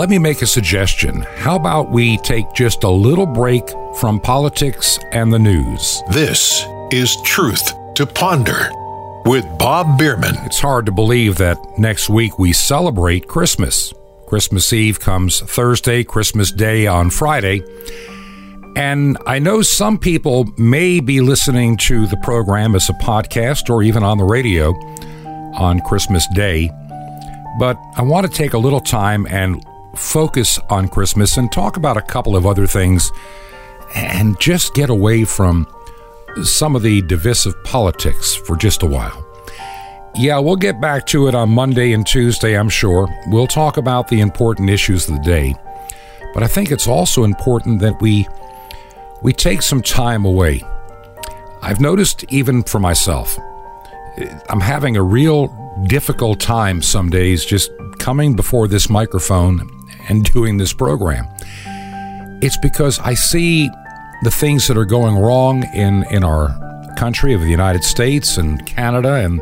let me make a suggestion. How about we take just a little break from politics and the news? This is Truth to Ponder with Bob Bierman. It's hard to believe that next week we celebrate Christmas. Christmas Eve comes Thursday, Christmas Day on Friday. And I know some people may be listening to the program as a podcast or even on the radio on Christmas Day. But I want to take a little time and focus on Christmas and talk about a couple of other things and just get away from some of the divisive politics for just a while. Yeah, we'll get back to it on Monday and Tuesday, I'm sure. We'll talk about the important issues of the day. But I think it's also important that we we take some time away. I've noticed even for myself, I'm having a real difficult time some days just coming before this microphone and doing this program. It's because I see the things that are going wrong in, in our country of the United States and Canada and,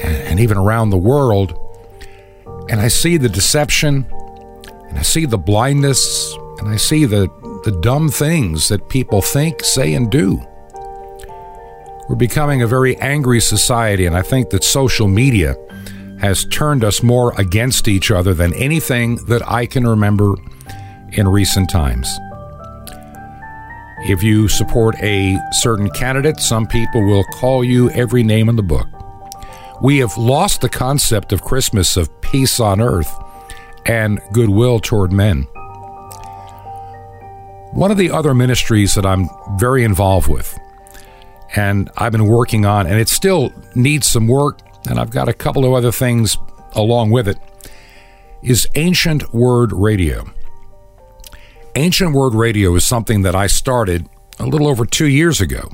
and even around the world. And I see the deception and I see the blindness and I see the, the dumb things that people think, say, and do. We're becoming a very angry society, and I think that social media has turned us more against each other than anything that I can remember in recent times. If you support a certain candidate, some people will call you every name in the book. We have lost the concept of Christmas of peace on earth and goodwill toward men. One of the other ministries that I'm very involved with, and I've been working on, and it still needs some work, and I've got a couple of other things along with it, is Ancient Word Radio. Ancient Word Radio is something that I started a little over two years ago.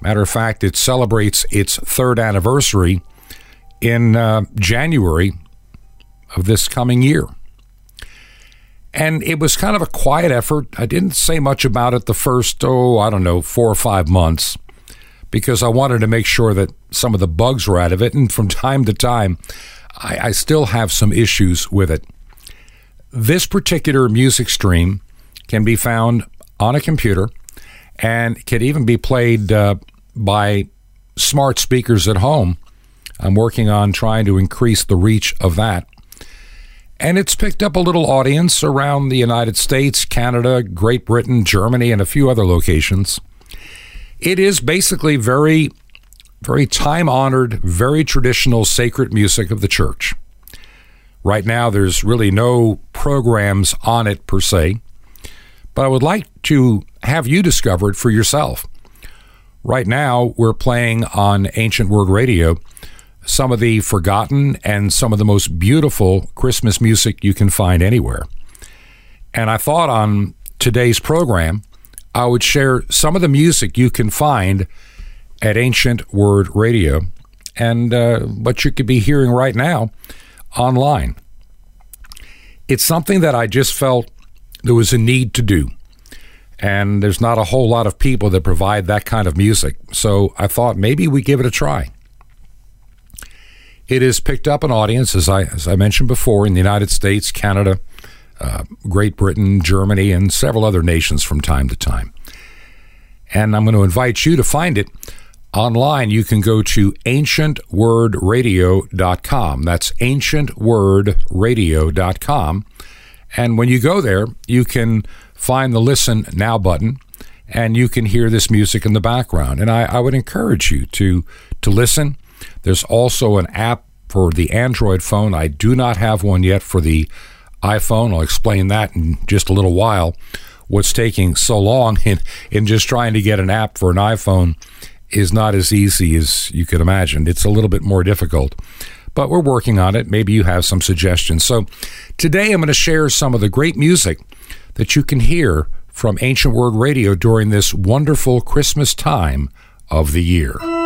Matter of fact, it celebrates its third anniversary in uh, January of this coming year. And it was kind of a quiet effort. I didn't say much about it the first, oh, I don't know, four or five months because I wanted to make sure that some of the bugs were out of it. And from time to time, I, I still have some issues with it. This particular music stream can be found on a computer and can even be played uh, by smart speakers at home. I'm working on trying to increase the reach of that. And it's picked up a little audience around the United States, Canada, Great Britain, Germany, and a few other locations. It is basically very, very time honored, very traditional sacred music of the church. Right now, there's really no programs on it per se, but I would like to have you discover it for yourself. Right now, we're playing on Ancient Word Radio some of the forgotten and some of the most beautiful Christmas music you can find anywhere. And I thought on today's program, I would share some of the music you can find at Ancient Word Radio and uh, what you could be hearing right now online. It's something that I just felt there was a need to do. And there's not a whole lot of people that provide that kind of music. So I thought maybe we give it a try. It has picked up an audience, as I as I mentioned before, in the United States, Canada, uh, Great Britain, Germany, and several other nations from time to time. And I'm going to invite you to find it online. You can go to ancientwordradio.com. That's ancientwordradio.com. And when you go there, you can find the Listen Now button and you can hear this music in the background. And I, I would encourage you to, to listen there's also an app for the Android phone. I do not have one yet for the iPhone. I'll explain that in just a little while. What's taking so long in, in just trying to get an app for an iPhone is not as easy as you could imagine. It's a little bit more difficult, but we're working on it. Maybe you have some suggestions. So today I'm going to share some of the great music that you can hear from Ancient Word Radio during this wonderful Christmas time of the year.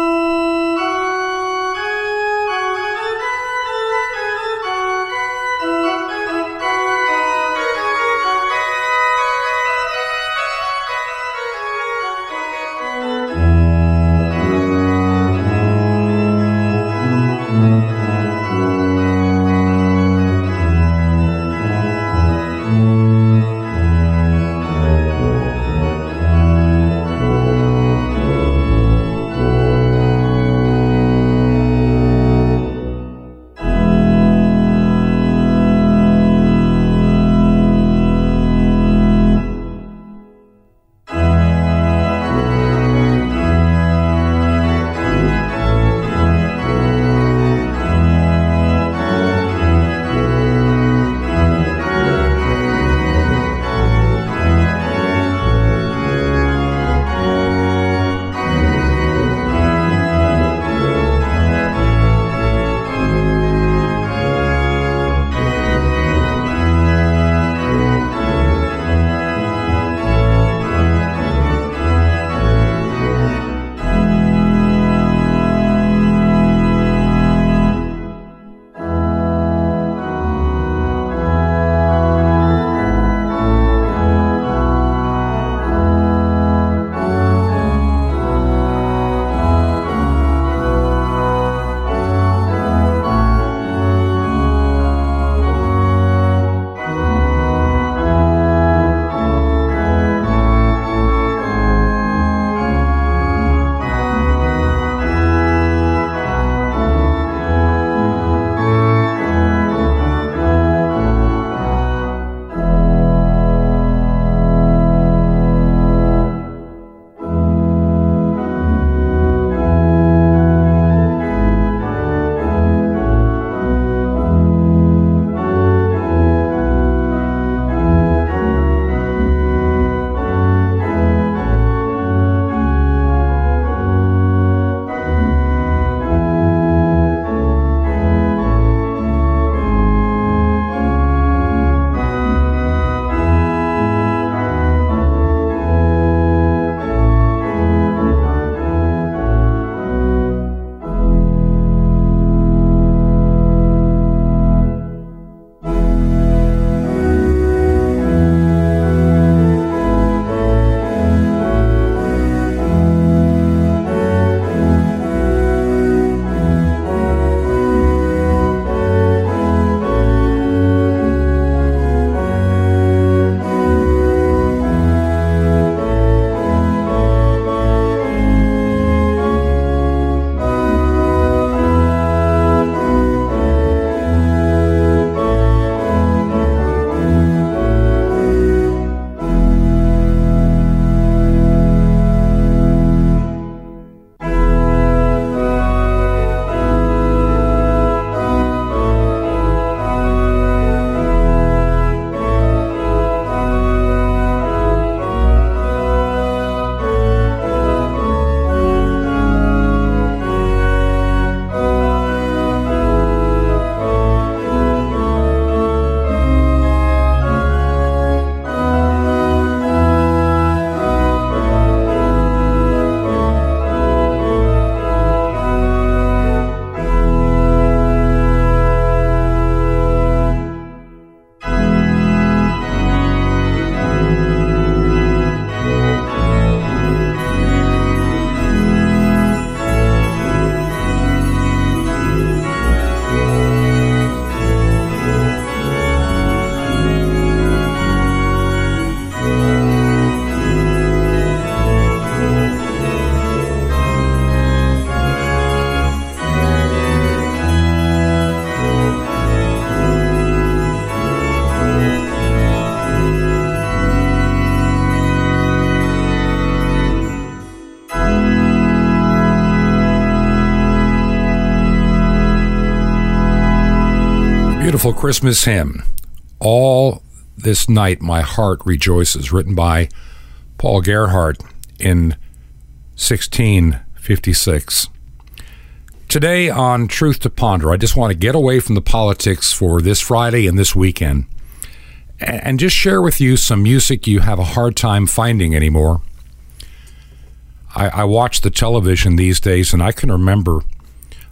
Beautiful Christmas hymn, All This Night My Heart Rejoices, written by Paul Gerhardt in 1656. Today on Truth to Ponder, I just want to get away from the politics for this Friday and this weekend and just share with you some music you have a hard time finding anymore. I, I watch the television these days and I can remember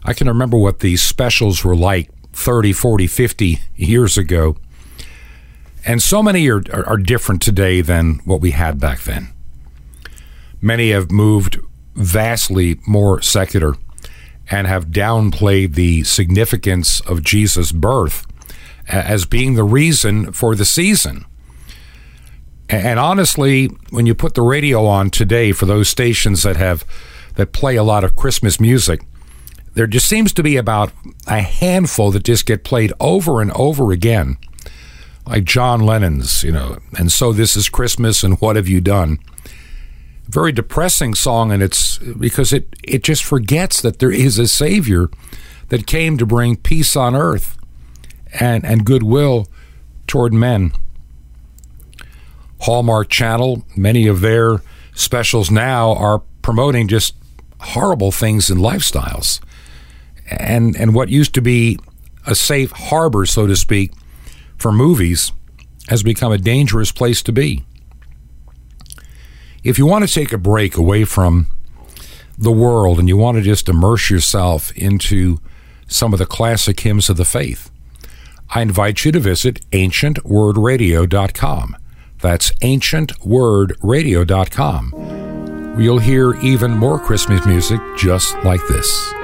I can remember what these specials were like 30, 40, 50 years ago. And so many are, are, are different today than what we had back then. Many have moved vastly more secular and have downplayed the significance of Jesus' birth as being the reason for the season. And honestly, when you put the radio on today for those stations that have that play a lot of Christmas music, there just seems to be about a handful that just get played over and over again, like John Lennon's, you know, and so this is Christmas and what have you done? Very depressing song, and it's because it, it just forgets that there is a Savior that came to bring peace on earth and, and goodwill toward men. Hallmark Channel, many of their specials now are promoting just horrible things in lifestyles and and what used to be a safe harbor, so to speak, for movies has become a dangerous place to be. If you want to take a break away from the world and you want to just immerse yourself into some of the classic hymns of the faith, I invite you to visit ancientwordradio.com. That's ancientwordradio.com. You'll hear even more Christmas music just like this.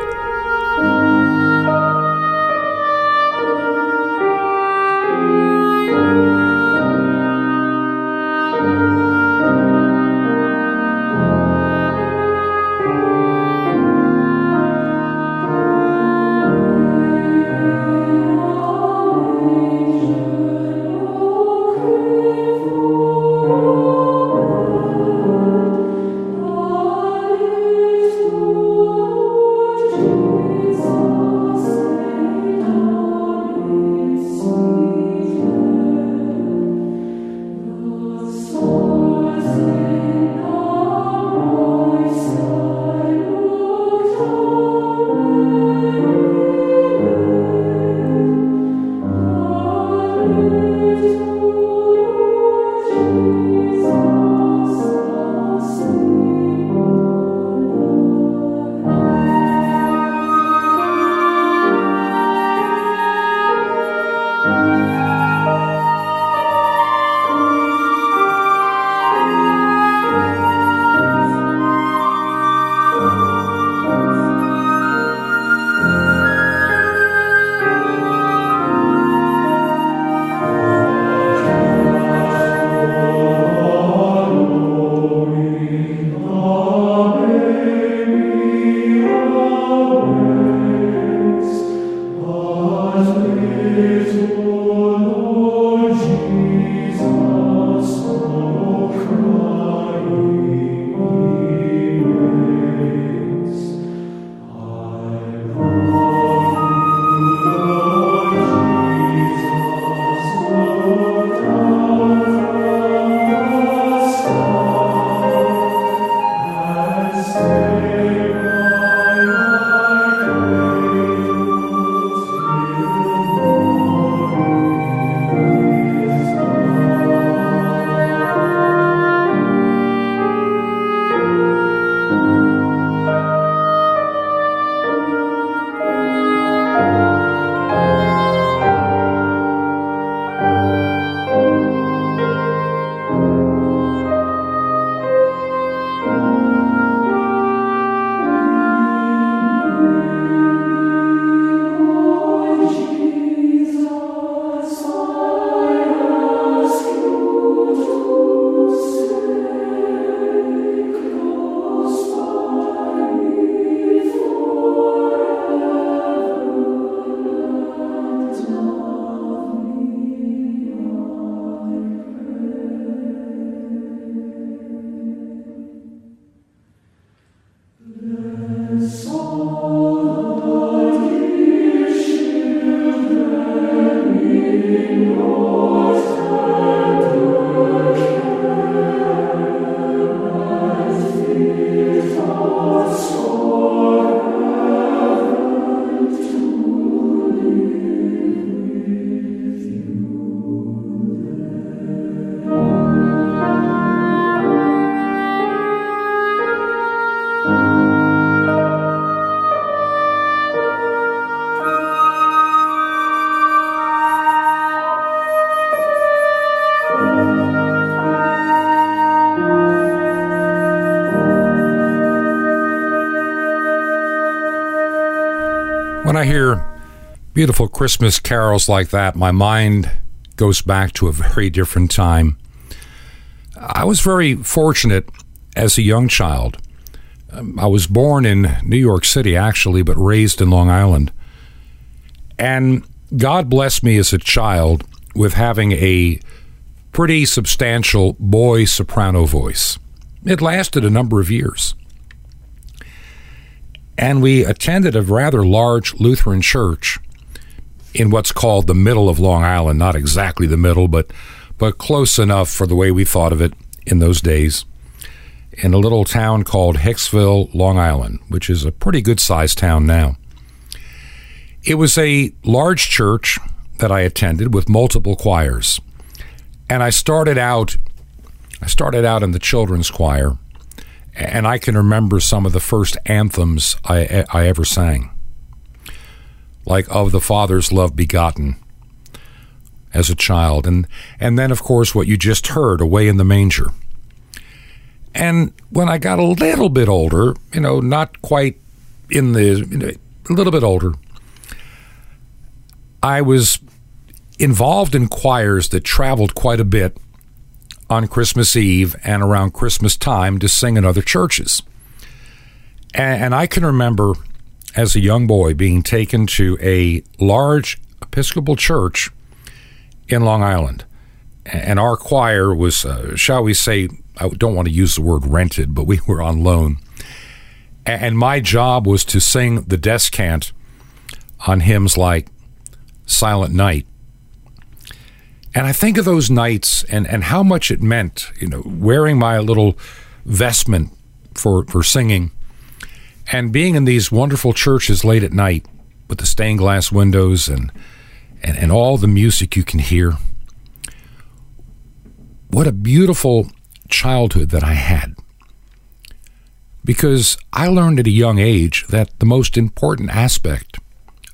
When I hear beautiful Christmas carols like that, my mind goes back to a very different time. I was very fortunate as a young child. Um, I was born in New York City, actually, but raised in Long Island. And God blessed me as a child with having a pretty substantial boy soprano voice. It lasted a number of years and we attended a rather large Lutheran church in what's called the middle of Long Island, not exactly the middle, but but close enough for the way we thought of it in those days. In a little town called Hicksville, Long Island, which is a pretty good sized town now. It was a large church that I attended with multiple choirs. And I started out I started out in the children's choir and I can remember some of the first anthems I, I ever sang, like "Of the Father's Love Begotten" as a child, and and then of course what you just heard, "Away in the Manger." And when I got a little bit older, you know, not quite in the you know, a little bit older, I was involved in choirs that traveled quite a bit on Christmas Eve and around Christmas time to sing in other churches. And, and I can remember as a young boy being taken to a large Episcopal church in Long Island. And our choir was, uh, shall we say, I don't want to use the word rented, but we were on loan. And my job was to sing the descant on hymns like Silent Night and I think of those nights and, and how much it meant, you know, wearing my little vestment for, for singing and being in these wonderful churches late at night with the stained glass windows and, and, and all the music you can hear. What a beautiful childhood that I had. Because I learned at a young age that the most important aspect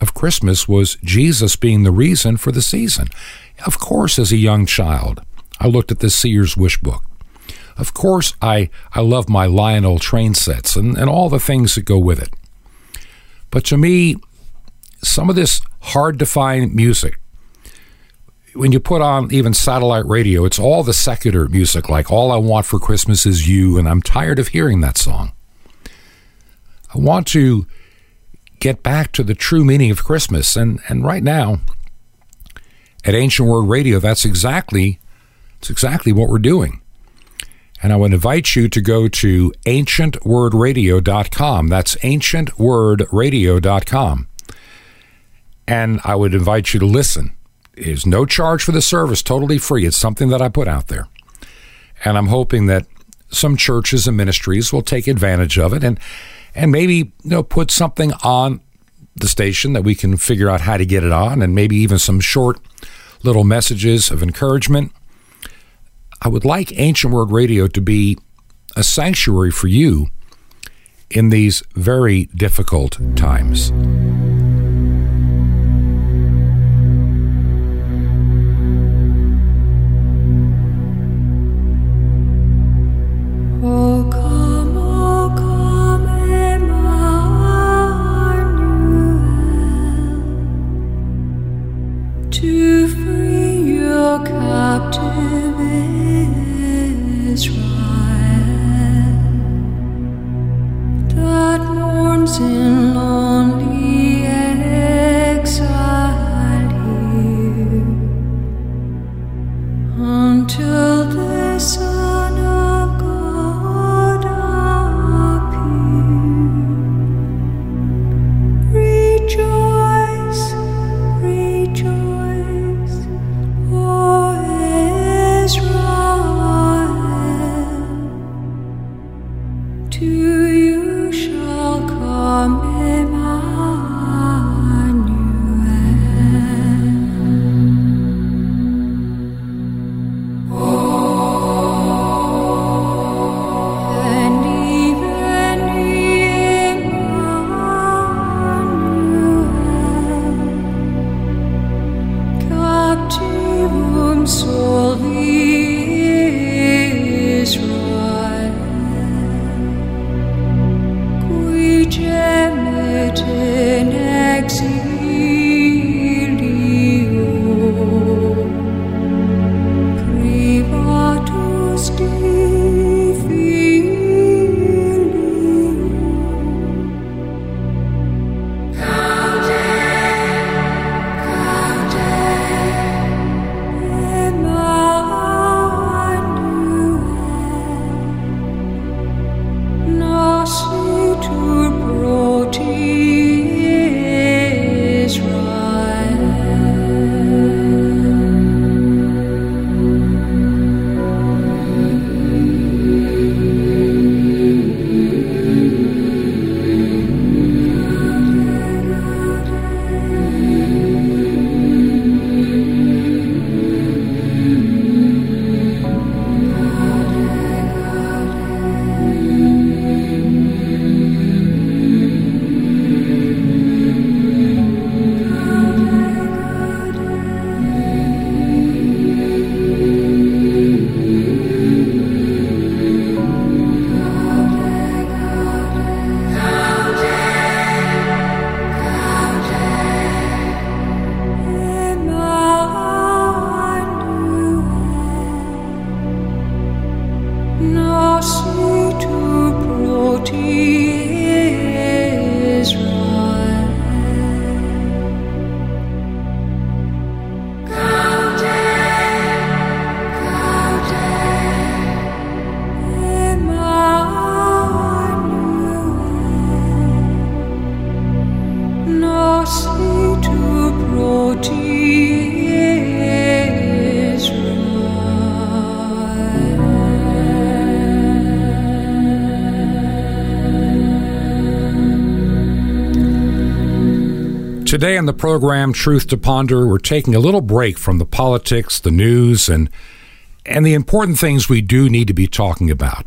of Christmas was Jesus being the reason for the season. Of course, as a young child, I looked at the Sears Wish book. Of course, I, I love my Lionel train sets and, and all the things that go with it. But to me, some of this hard to find music, when you put on even satellite radio, it's all the secular music, like All I Want for Christmas Is You, and I'm tired of hearing that song. I want to get back to the true meaning of Christmas, and, and right now, at Ancient Word Radio, that's exactly that's exactly what we're doing. And I would invite you to go to ancientwordradio.com. That's ancientwordradio.com. And I would invite you to listen. There's no charge for the service, totally free. It's something that I put out there. And I'm hoping that some churches and ministries will take advantage of it and and maybe you know put something on the station that we can figure out how to get it on and maybe even some short little messages of encouragement. I would like Ancient Word Radio to be a sanctuary for you in these very difficult times. Israel that mourns in Today on the program Truth to Ponder, we're taking a little break from the politics, the news, and and the important things we do need to be talking about.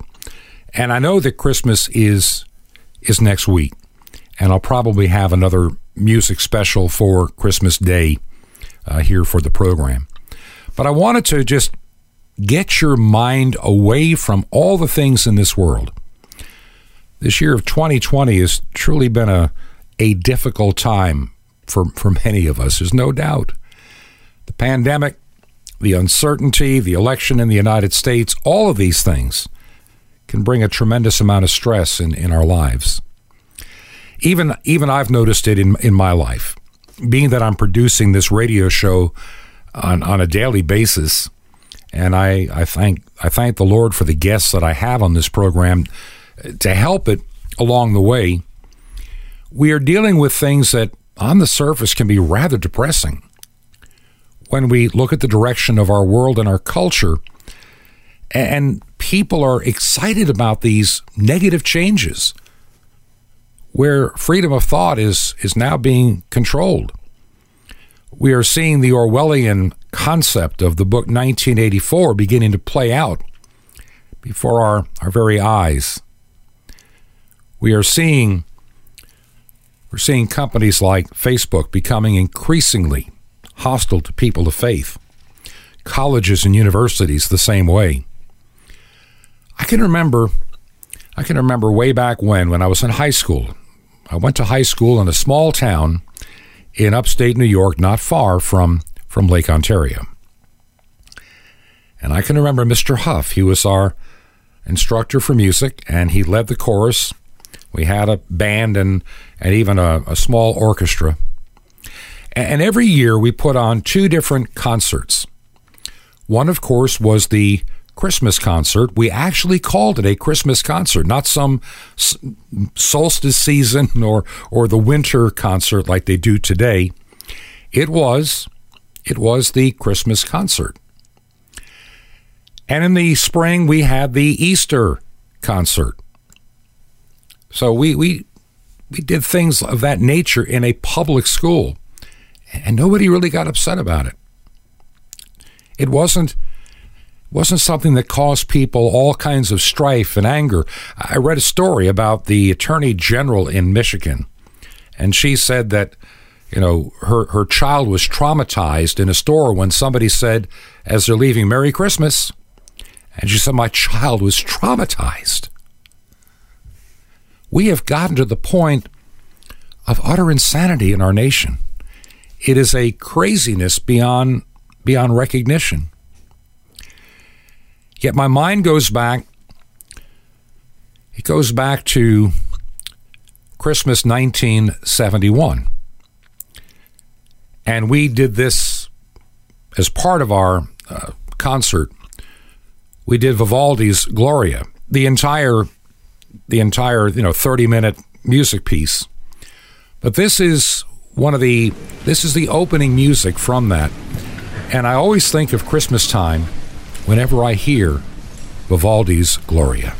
And I know that Christmas is is next week, and I'll probably have another music special for Christmas Day uh, here for the program. But I wanted to just get your mind away from all the things in this world. This year of 2020 has truly been a a difficult time for, for many of us, there's no doubt. The pandemic, the uncertainty, the election in the United States, all of these things can bring a tremendous amount of stress in, in our lives. Even, even I've noticed it in, in my life. Being that I'm producing this radio show on, on a daily basis, and I, I thank I thank the Lord for the guests that I have on this program to help it along the way. We are dealing with things that on the surface can be rather depressing. When we look at the direction of our world and our culture, and people are excited about these negative changes where freedom of thought is, is now being controlled. We are seeing the Orwellian concept of the book 1984 beginning to play out before our, our very eyes. We are seeing we're seeing companies like Facebook becoming increasingly hostile to people of faith. Colleges and universities the same way. I can remember I can remember way back when when I was in high school. I went to high school in a small town in upstate New York, not far from from Lake Ontario. And I can remember Mr. Huff. He was our instructor for music, and he led the chorus we had a band and, and even a, a small orchestra. And every year we put on two different concerts. One, of course, was the Christmas concert. We actually called it a Christmas concert, not some solstice season or, or the winter concert like they do today. It was it was the Christmas concert. And in the spring we had the Easter concert. So we, we, we did things of that nature in a public school, and nobody really got upset about it. It wasn't wasn't something that caused people all kinds of strife and anger. I read a story about the attorney general in Michigan, and she said that you know her her child was traumatized in a store when somebody said as they're leaving Merry Christmas, and she said my child was traumatized we have gotten to the point of utter insanity in our nation. It is a craziness beyond beyond recognition. Yet my mind goes back it goes back to Christmas 1971. And we did this as part of our uh, concert. We did Vivaldi's Gloria. The entire the entire, you know, 30 minute music piece. But this is one of the this is the opening music from that. And I always think of Christmas time whenever I hear Vivaldi's Gloria.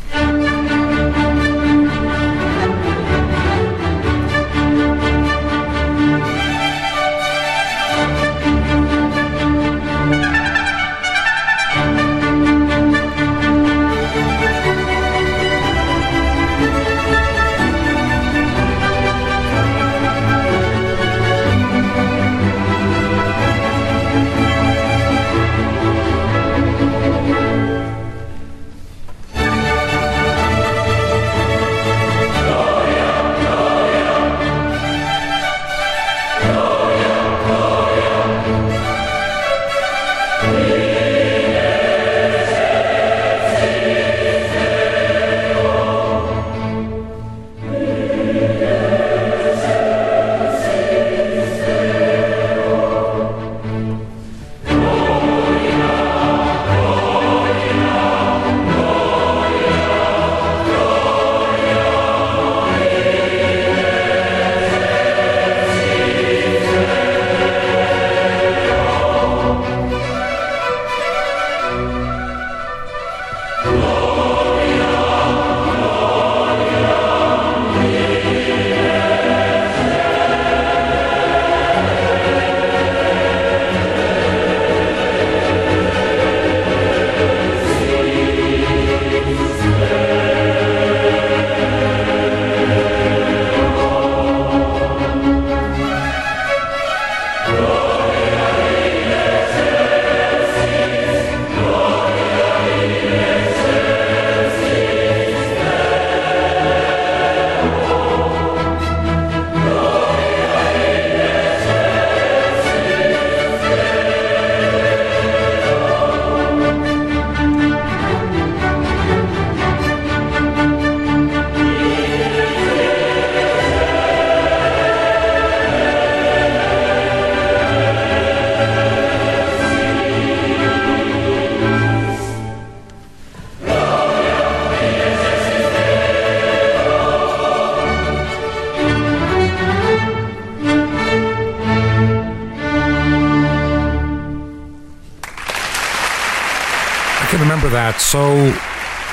So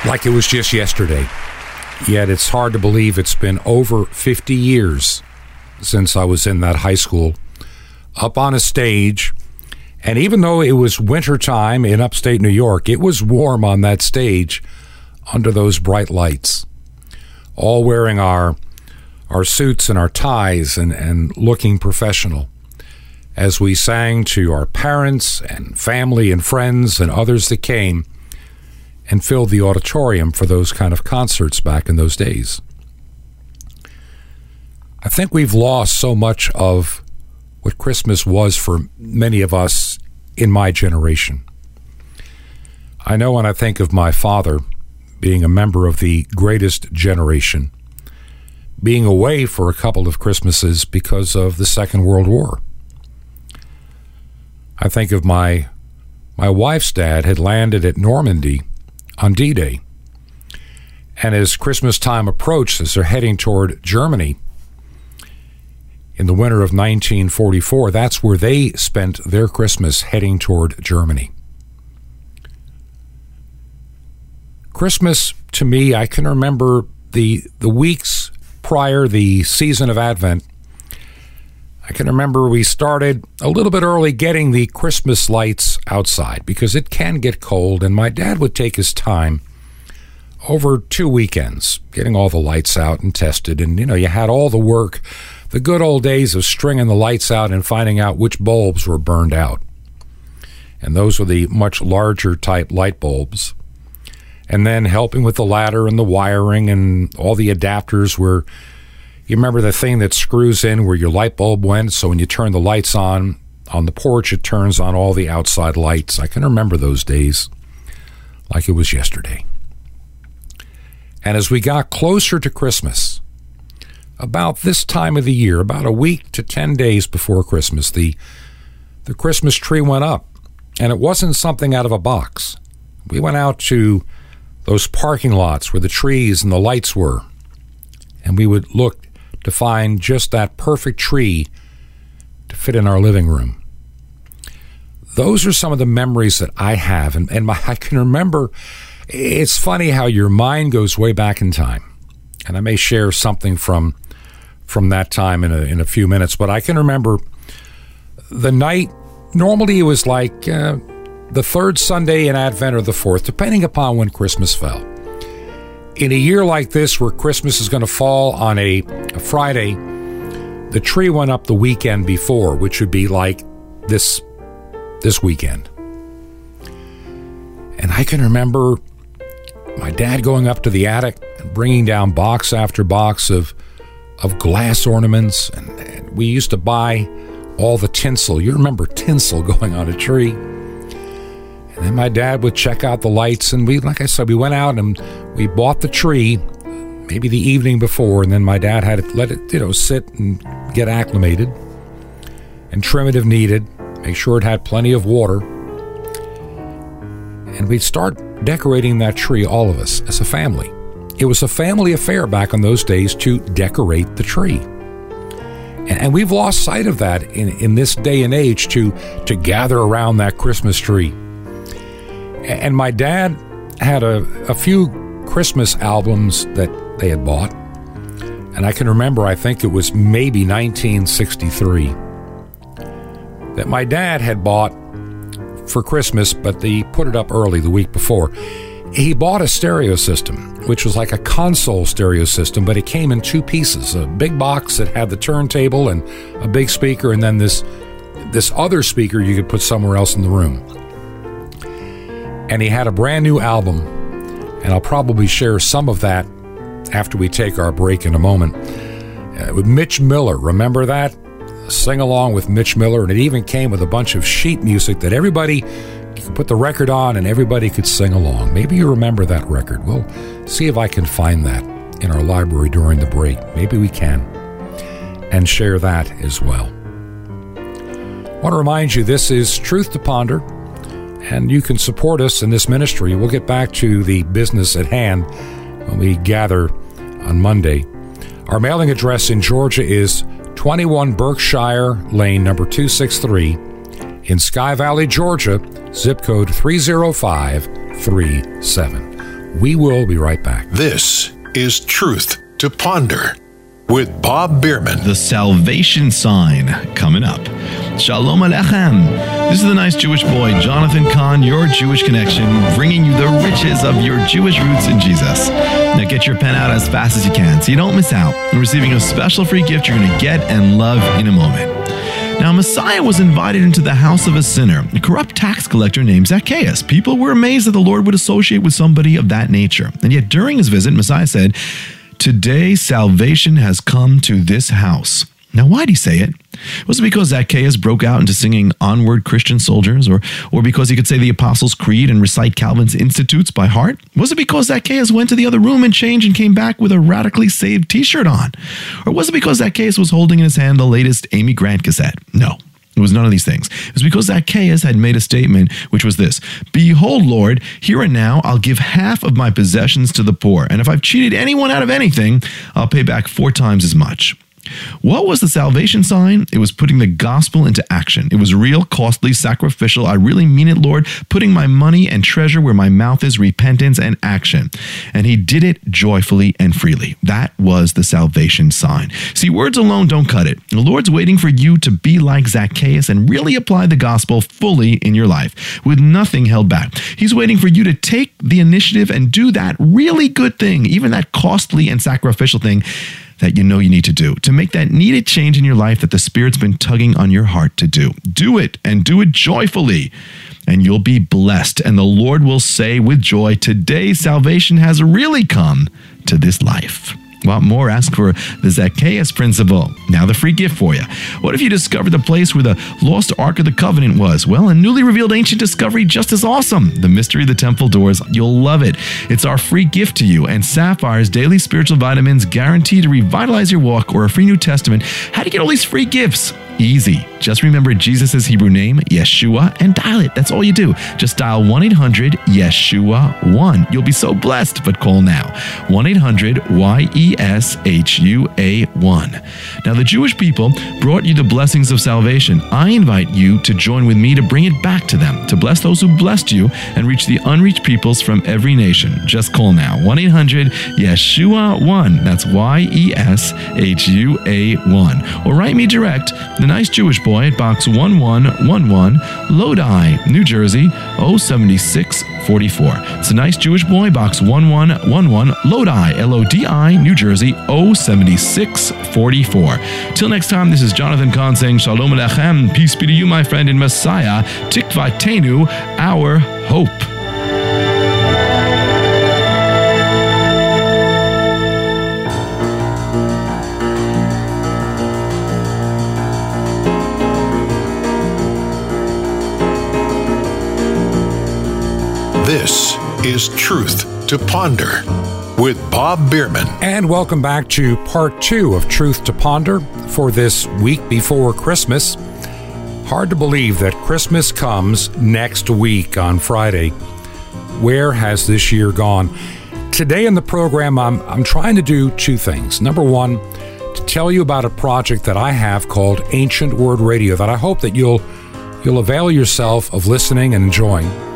like it was just yesterday. Yet it's hard to believe it's been over 50 years since I was in that high school, up on a stage. And even though it was wintertime in upstate New York, it was warm on that stage under those bright lights, all wearing our, our suits and our ties and, and looking professional as we sang to our parents and family and friends and others that came and filled the auditorium for those kind of concerts back in those days. I think we've lost so much of what Christmas was for many of us in my generation. I know when I think of my father being a member of the greatest generation, being away for a couple of Christmases because of the Second World War. I think of my my wife's dad had landed at Normandy on D Day. And as Christmas time approached, as they're heading toward Germany in the winter of 1944, that's where they spent their Christmas heading toward Germany. Christmas, to me, I can remember the, the weeks prior the season of Advent. I can remember we started a little bit early getting the Christmas lights outside because it can get cold, and my dad would take his time over two weekends getting all the lights out and tested. And, you know, you had all the work, the good old days of stringing the lights out and finding out which bulbs were burned out. And those were the much larger type light bulbs. And then helping with the ladder and the wiring and all the adapters were you remember the thing that screws in where your light bulb went? So when you turn the lights on on the porch, it turns on all the outside lights. I can remember those days like it was yesterday. And as we got closer to Christmas, about this time of the year, about a week to 10 days before Christmas, the, the Christmas tree went up. And it wasn't something out of a box. We went out to those parking lots where the trees and the lights were, and we would look to find just that perfect tree to fit in our living room. Those are some of the memories that I have, and, and my, I can remember. It's funny how your mind goes way back in time, and I may share something from from that time in a, in a few minutes. But I can remember the night. Normally, it was like uh, the third Sunday in Advent or the fourth, depending upon when Christmas fell in a year like this where Christmas is going to fall on a, a, Friday, the tree went up the weekend before, which would be like this this weekend. And I can remember my dad going up to the attic and bringing down box after box of of glass ornaments and, and we used to buy all the tinsel. You remember tinsel going on a tree? And my dad would check out the lights, and we, like I said, we went out and we bought the tree maybe the evening before, and then my dad had to let it, you know, sit and get acclimated and trim it if needed, make sure it had plenty of water. And we'd start decorating that tree, all of us, as a family. It was a family affair back in those days to decorate the tree. And, we've lost sight of that in, in this day and age to, to gather around that Christmas tree and my dad had a, a few Christmas albums that they had bought. And I can remember, I think it was maybe 1963, that my dad had bought for Christmas, but he put it up early the week before. He bought a stereo system, which was like a console stereo system, but it came in two pieces a big box that had the turntable and a big speaker, and then this, this other speaker you could put somewhere else in the room and he had a brand new album. And I'll probably share some of that after we take our break in a moment. Uh, with Mitch Miller, remember that? Sing along with Mitch Miller, and it even came with a bunch of sheet music that everybody could put the record on and everybody could sing along. Maybe you remember that record. We'll see if I can find that in our library during the break. Maybe we can. And share that as well. I want to remind you this is Truth to Ponder and you can support us in this ministry. We'll get back to the business at hand when we gather on Monday. Our mailing address in Georgia is 21 Berkshire Lane, number 263, in Sky Valley, Georgia, zip code 30537. We will be right back. This is Truth to Ponder with Bob Bierman. The salvation sign coming up. Shalom Aleichem. This is the nice Jewish boy, Jonathan Cahn, your Jewish connection, bringing you the riches of your Jewish roots in Jesus. Now get your pen out as fast as you can so you don't miss out on receiving a special free gift you're going to get and love in a moment. Now, Messiah was invited into the house of a sinner, a corrupt tax collector named Zacchaeus. People were amazed that the Lord would associate with somebody of that nature. And yet, during his visit, Messiah said, Today salvation has come to this house. Now, why'd he say it? Was it because Zacchaeus broke out into singing Onward Christian Soldiers, or, or because he could say the Apostles' Creed and recite Calvin's Institutes by heart? Was it because Zacchaeus went to the other room and changed and came back with a radically saved t shirt on? Or was it because Zacchaeus was holding in his hand the latest Amy Grant cassette? No. It was none of these things. It was because Zacchaeus had made a statement, which was this Behold, Lord, here and now I'll give half of my possessions to the poor, and if I've cheated anyone out of anything, I'll pay back four times as much. What was the salvation sign? It was putting the gospel into action. It was real, costly, sacrificial. I really mean it, Lord, putting my money and treasure where my mouth is, repentance and action. And he did it joyfully and freely. That was the salvation sign. See, words alone don't cut it. The Lord's waiting for you to be like Zacchaeus and really apply the gospel fully in your life with nothing held back. He's waiting for you to take the initiative and do that really good thing, even that costly and sacrificial thing that you know you need to do to make that needed change in your life that the Spirit's been tugging on your heart to do. Do it and do it joyfully, and you'll be blessed. And the Lord will say with joy, Today salvation has really come to this life. Want more? Ask for the Zacchaeus principle. Now, the free gift for you. What if you discovered the place where the lost Ark of the Covenant was? Well, a newly revealed ancient discovery just as awesome. The Mystery of the Temple Doors. You'll love it. It's our free gift to you. And Sapphire's daily spiritual vitamins guaranteed to revitalize your walk or a free New Testament. How do you get all these free gifts? Easy. Just remember Jesus' Hebrew name, Yeshua, and dial it. That's all you do. Just dial 1 800 Yeshua 1. You'll be so blessed, but call now. 1 800 Y E S H U A 1. Now, the Jewish people brought you the blessings of salvation. I invite you to join with me to bring it back to them, to bless those who blessed you and reach the unreached peoples from every nation. Just call now. 1 800 Yeshua 1. That's Y E S H U A 1. Or write me direct. The Nice Jewish Boy at Box 1111, Lodi, New Jersey 07644. It's a Nice Jewish Boy, Box 1111, Lodi, L O D I, New Jersey 07644. Till next time, this is Jonathan Cahn saying Shalom Alechem. Peace be to you, my friend in Messiah. Tikvatenu, our hope. This is Truth to Ponder with Bob Bierman. And welcome back to part two of Truth to Ponder for this week before Christmas. Hard to believe that Christmas comes next week on Friday. Where has this year gone? Today in the program, I'm, I'm trying to do two things. Number one, to tell you about a project that I have called Ancient Word Radio that I hope that you'll you'll avail yourself of listening and enjoying.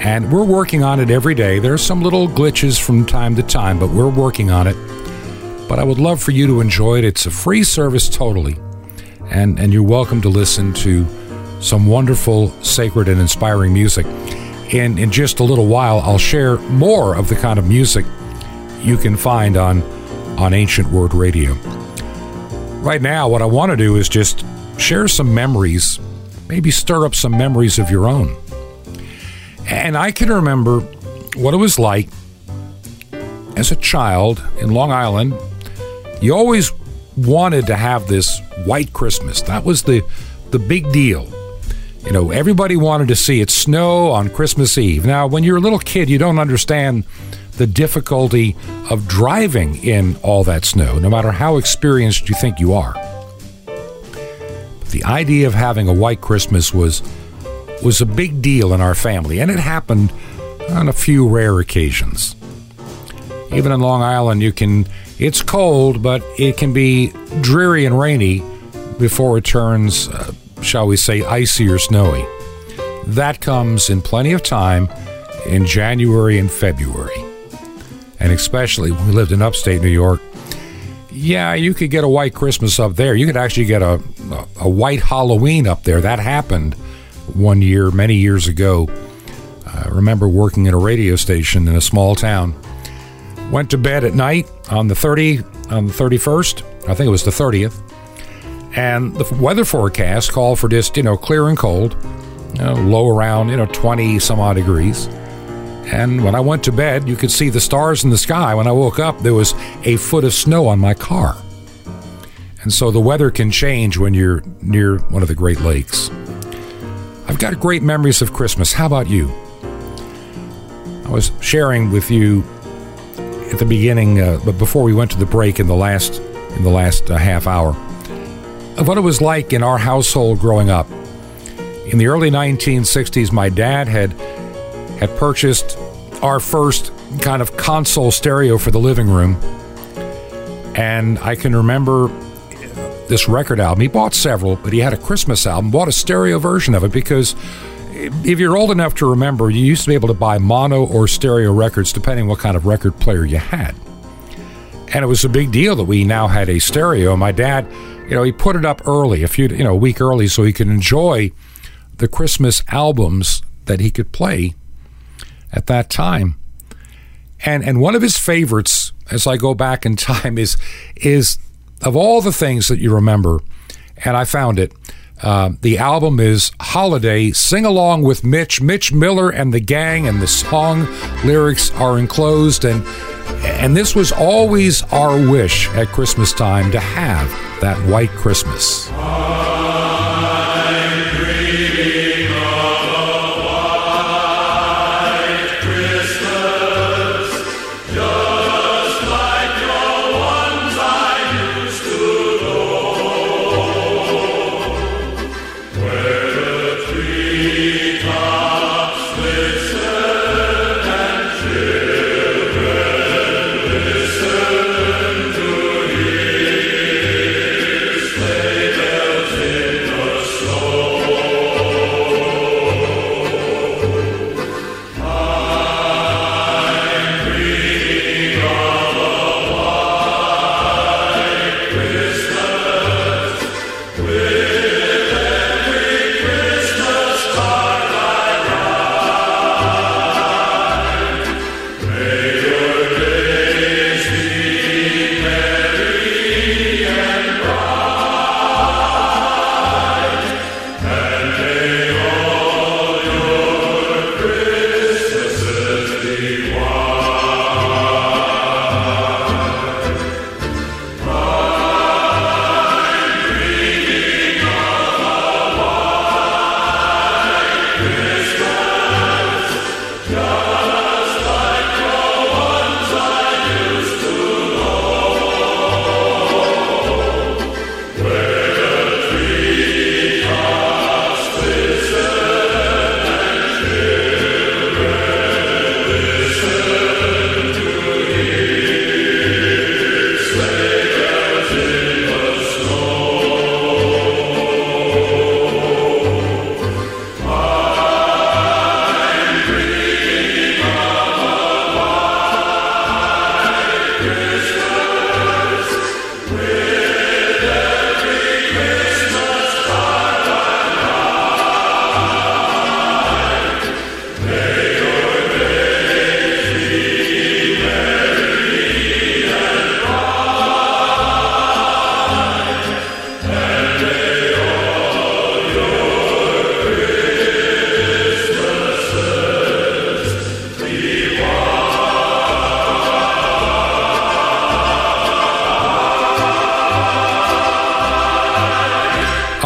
And we're working on it every day. There are some little glitches from time to time, but we're working on it. But I would love for you to enjoy it. It's a free service totally. And, and you're welcome to listen to some wonderful, sacred, and inspiring music. In, in just a little while, I'll share more of the kind of music you can find on, on Ancient Word Radio. Right now, what I want to do is just share some memories, maybe stir up some memories of your own. And I can remember what it was like as a child in Long Island. You always wanted to have this white Christmas. That was the the big deal. You know, everybody wanted to see it snow on Christmas Eve. Now, when you're a little kid, you don't understand the difficulty of driving in all that snow, no matter how experienced you think you are. But the idea of having a white Christmas was was a big deal in our family, and it happened on a few rare occasions. Even in Long Island, you can, it's cold, but it can be dreary and rainy before it turns uh, shall we say, icy or snowy. That comes in plenty of time in January and February. And especially when we lived in upstate New York, yeah, you could get a white Christmas up there. You could actually get a, a, white Halloween up there. That happened one year, many years ago. I remember working at a radio station in a small town. Went to bed at night on the 30 on the 31st. I think it was the 30th. And the weather forecast called for just, you know, clear and cold, you know, low around, you know, 20 some odd degrees. And when I went to bed, you could see the stars in the sky. When I woke up, there was a foot of snow on my car. And so the weather can change when you're near one of the Great Lakes. I've got great memories of Christmas. How about you? I was sharing with you at the beginning, uh, but before we went to the break in the last in the last uh, half hour, of what it was like in our household growing up. In the early 1960s, my dad had had purchased our first kind of console stereo for the living room, and I can remember this record album. He bought several, but he had a Christmas album. Bought a stereo version of it because if you're old enough to remember, you used to be able to buy mono or stereo records depending what kind of record player you had. And it was a big deal that we now had a stereo. My dad, you know, he put it up early, a few, you know, a week early, so he could enjoy the Christmas albums that he could play at that time. And and one of his favorites, as I go back in time, is is of all the things that you remember, and I found it. Uh, the album is Holiday. Sing along with Mitch, Mitch Miller, and the gang, and the song lyrics are enclosed. And and this was always our wish at Christmas time to have that white Christmas.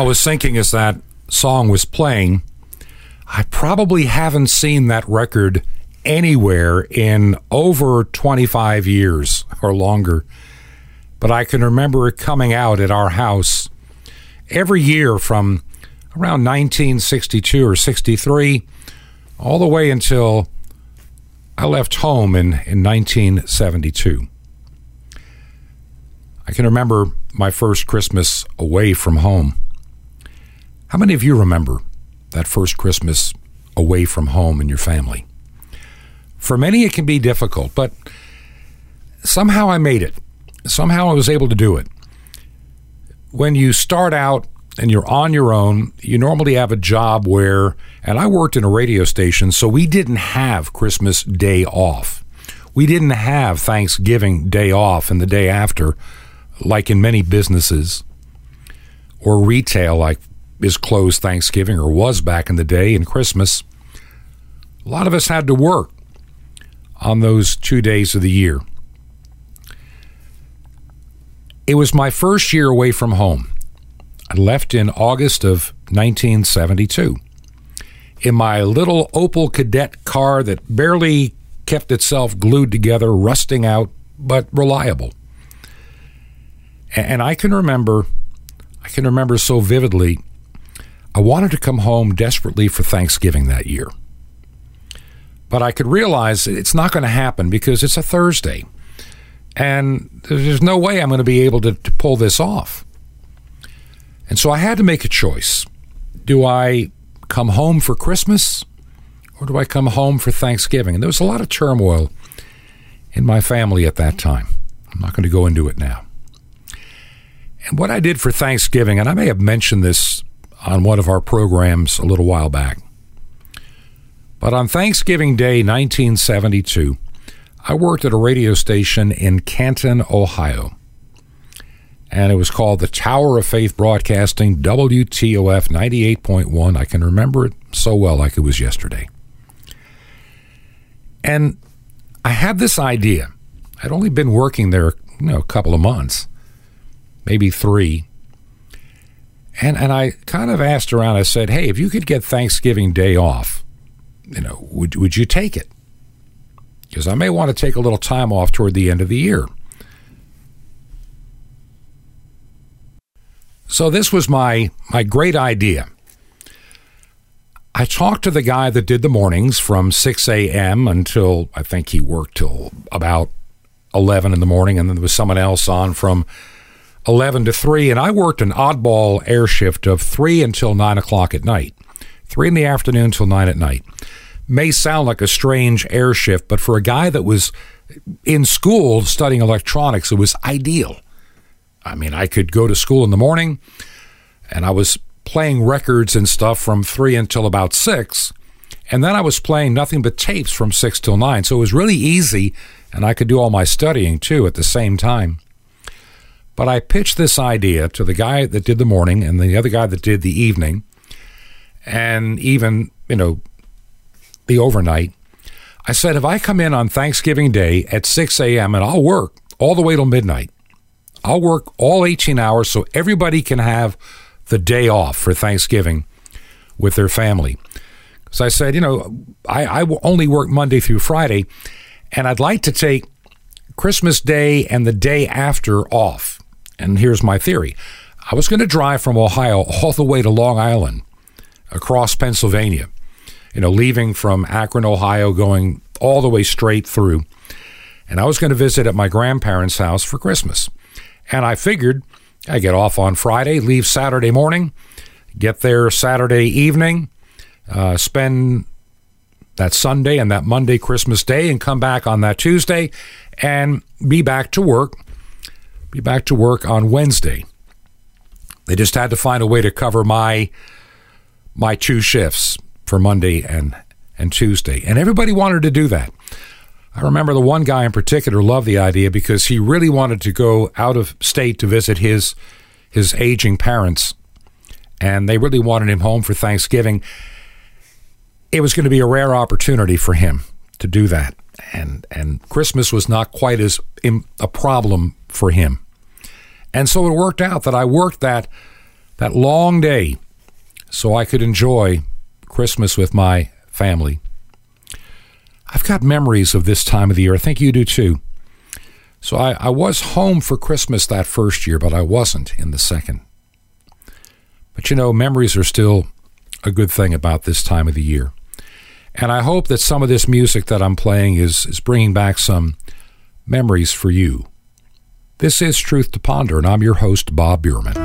Was thinking as that song was playing, I probably haven't seen that record anywhere in over 25 years or longer. But I can remember it coming out at our house every year from around 1962 or 63 all the way until I left home in, in 1972. I can remember my first Christmas away from home. How many of you remember that first Christmas away from home and your family? For many, it can be difficult, but somehow I made it. Somehow I was able to do it. When you start out and you're on your own, you normally have a job where, and I worked in a radio station, so we didn't have Christmas Day off. We didn't have Thanksgiving Day off and the day after, like in many businesses or retail, like is closed Thanksgiving or was back in the day and Christmas. A lot of us had to work on those two days of the year. It was my first year away from home. I left in August of 1972 in my little Opel Kadett car that barely kept itself glued together, rusting out, but reliable. And I can remember, I can remember so vividly, I wanted to come home desperately for Thanksgiving that year. But I could realize it's not going to happen because it's a Thursday. And there's no way I'm going to be able to, to pull this off. And so I had to make a choice. Do I come home for Christmas or do I come home for Thanksgiving? And there was a lot of turmoil in my family at that time. I'm not going to go into it now. And what I did for Thanksgiving, and I may have mentioned this on one of our programs a little while back, but on Thanksgiving Day 1972, I worked at a radio station in Canton, Ohio and it was called the Tower of Faith Broadcasting, WTOF 98.1. I can remember it so well like it was yesterday. And I had this idea. I'd only been working there, you know, a couple of months, maybe three. And and I kind of asked around. I said, "Hey, if you could get Thanksgiving Day off, you know, would would you take it? Because I may want to take a little time off toward the end of the year." So this was my my great idea. I talked to the guy that did the mornings from 6 a.m. until I think he worked till about 11 in the morning, and then there was someone else on from 11 to 3. And I worked an oddball air shift of 3 until 9 o'clock at night, 3 in the afternoon till 9 at night. May sound like a strange air shift, but for a guy that was in school studying electronics, it was ideal. I mean, I could go to school in the morning and I was playing records and stuff from three until about six. And then I was playing nothing but tapes from six till nine. So it was really easy and I could do all my studying too at the same time. But I pitched this idea to the guy that did the morning and the other guy that did the evening and even, you know, the overnight. I said, if I come in on Thanksgiving Day at 6 a.m. and I'll work all the way till midnight, I'll work all 18 hours so everybody can have the day off for Thanksgiving with their family. So I said, you know, I, I will only work Monday through Friday, and I'd like to take Christmas Day and the day after off. And here's my theory I was going to drive from Ohio all the way to Long Island across Pennsylvania, you know, leaving from Akron, Ohio, going all the way straight through. And I was going to visit at my grandparents' house for Christmas. And I figured I get off on Friday, leave Saturday morning, get there Saturday evening, uh, spend that Sunday and that Monday, Christmas Day, and come back on that Tuesday and be back to work. Be back to work on Wednesday. They just had to find a way to cover my my two shifts for Monday and and Tuesday. And everybody wanted to do that. I remember the one guy in particular loved the idea because he really wanted to go out of state to visit his his aging parents, and they really wanted him home for Thanksgiving. It was going to be a rare opportunity for him to do that, and and Christmas was not quite as a problem for him, and so it worked out that I worked that that long day so I could enjoy Christmas with my family. I've got memories of this time of the year. I think you do too. So I, I was home for Christmas that first year, but I wasn't in the second. But you know, memories are still a good thing about this time of the year. And I hope that some of this music that I'm playing is, is bringing back some memories for you. This is Truth to Ponder, and I'm your host, Bob Bierman.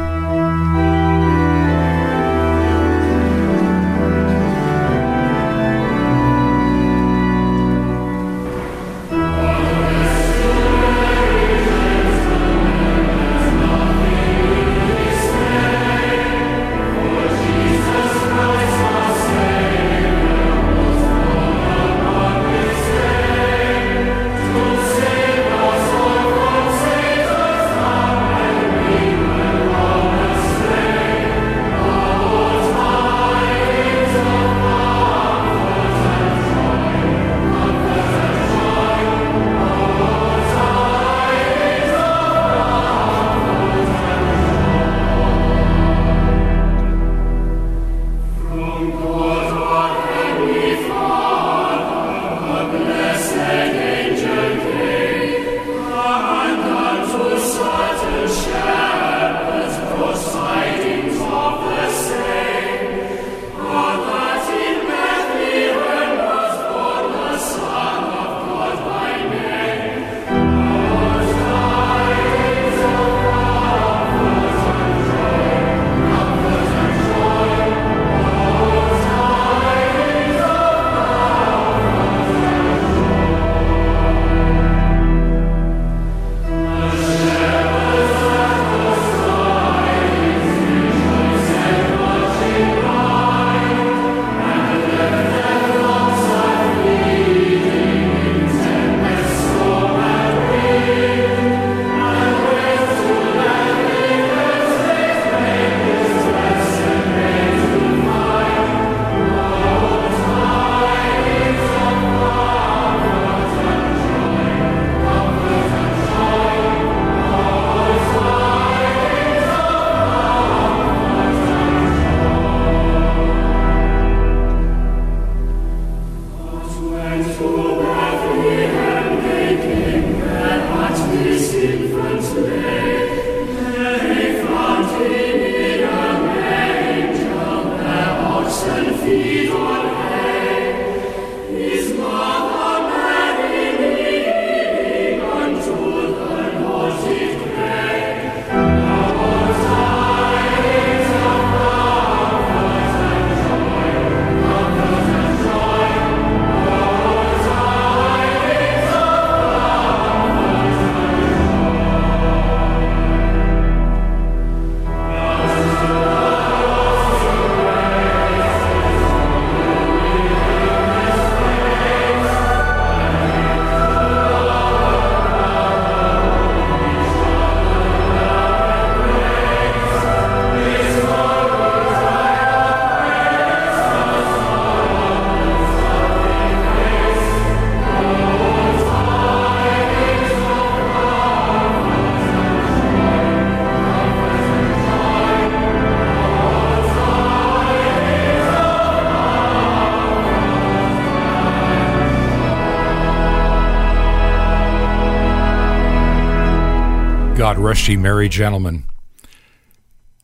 Rest ye merry gentlemen.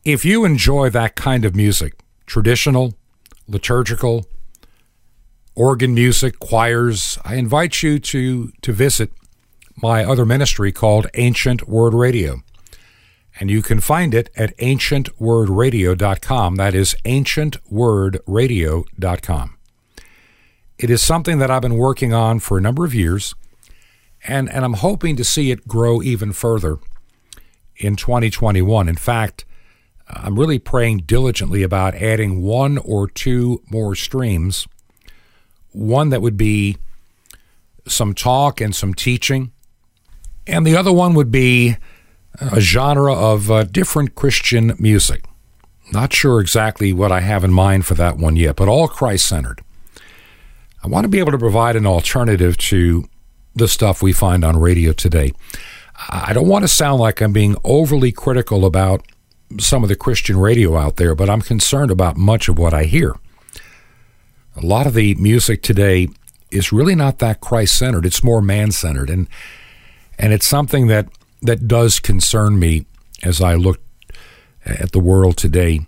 If you enjoy that kind of music, traditional, liturgical, organ music, choirs, I invite you to, to visit my other ministry called Ancient Word Radio. And you can find it at ancientwordradio.com. That is ancientwordradio.com. It is something that I've been working on for a number of years, and, and I'm hoping to see it grow even further in 2021. In fact, I'm really praying diligently about adding one or two more streams. One that would be some talk and some teaching, and the other one would be a genre of uh, different Christian music. Not sure exactly what I have in mind for that one yet, but all Christ centered. I want to be able to provide an alternative to the stuff we find on radio today. I don't want to sound like I'm being overly critical about some of the Christian radio out there, but I'm concerned about much of what I hear. A lot of the music today is really not that Christ centered. It's more man centered. And and it's something that, that does concern me as I look at the world today.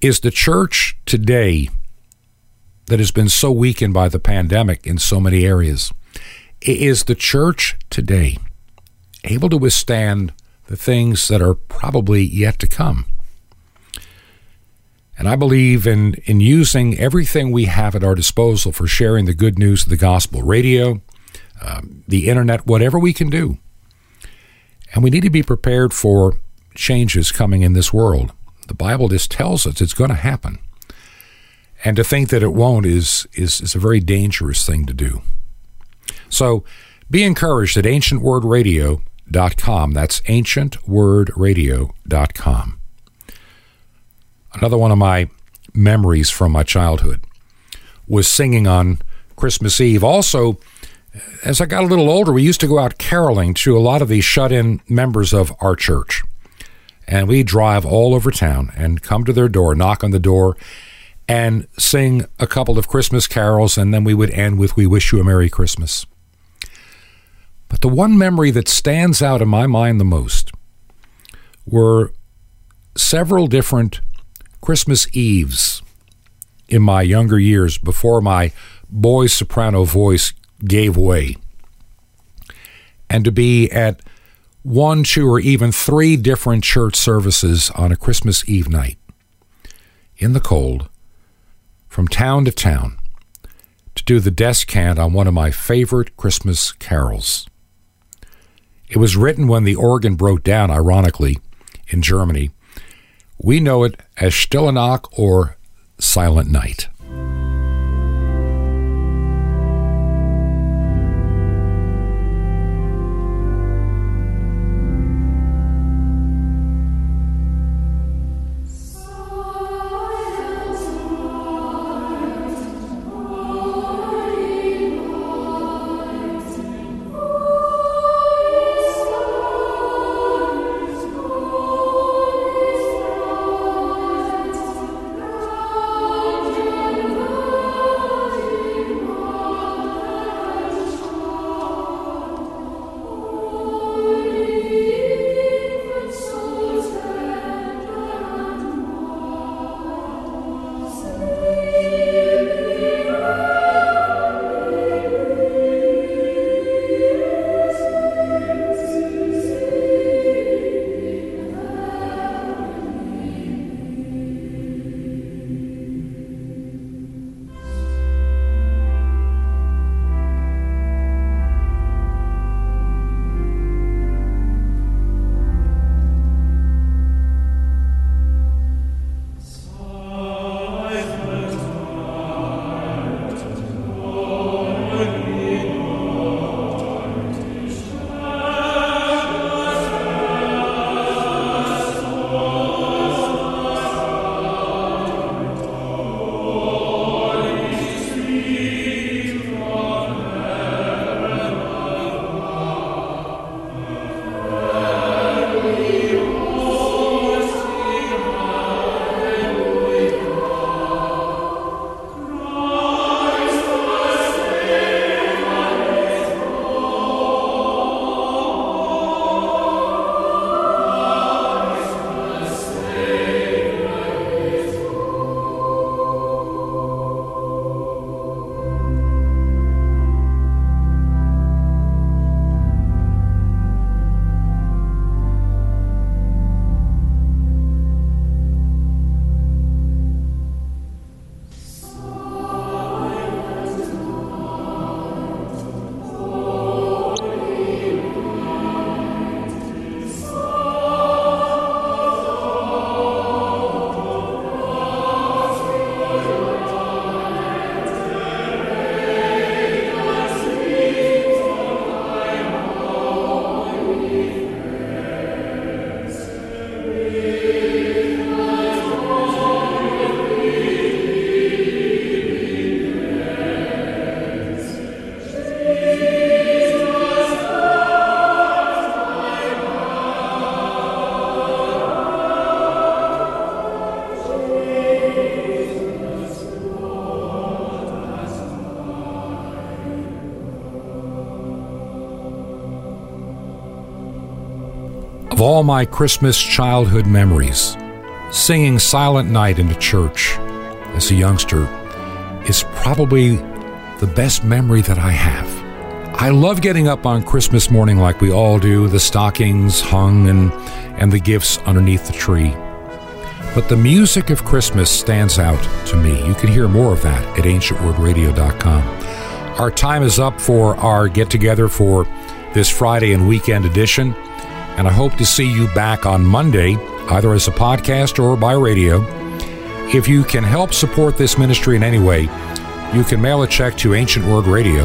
Is the church today that has been so weakened by the pandemic in so many areas, is the church today able to withstand the things that are probably yet to come? And I believe in, in using everything we have at our disposal for sharing the good news of the gospel radio, um, the internet, whatever we can do. And we need to be prepared for changes coming in this world. The Bible just tells us it's going to happen. And to think that it won't is, is, is a very dangerous thing to do. So be encouraged at ancientwordradio.com. That's ancientwordradio.com. Another one of my memories from my childhood was singing on Christmas Eve. Also, as I got a little older, we used to go out caroling to a lot of these shut in members of our church. And we drive all over town and come to their door, knock on the door, and sing a couple of Christmas carols, and then we would end with We Wish You a Merry Christmas. But the one memory that stands out in my mind the most were several different Christmas Eves in my younger years before my boy soprano voice gave way. And to be at one, two, or even three different church services on a Christmas Eve night in the cold, from town to town, to do the descant on one of my favorite Christmas carols. It was written when the organ broke down, ironically, in Germany. We know it as Stille Nacht or Silent Night. All my Christmas childhood memories, singing Silent Night in the church as a youngster is probably the best memory that I have. I love getting up on Christmas morning like we all do, the stockings hung and, and the gifts underneath the tree. But the music of Christmas stands out to me. You can hear more of that at ancientwordradio.com. Our time is up for our get together for this Friday and weekend edition, and I hope to see you back on Monday, either as a podcast or by radio. If you can help support this ministry in any way, you can mail a check to Ancient Word Radio,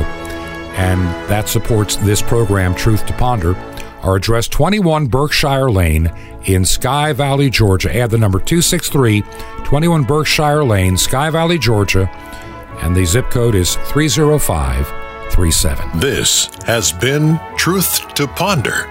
and that supports this program, Truth to Ponder. Our address 21 Berkshire Lane in Sky Valley, Georgia. Add the number 263 21 Berkshire Lane, Sky Valley, Georgia, and the zip code is 30537. This has been Truth to Ponder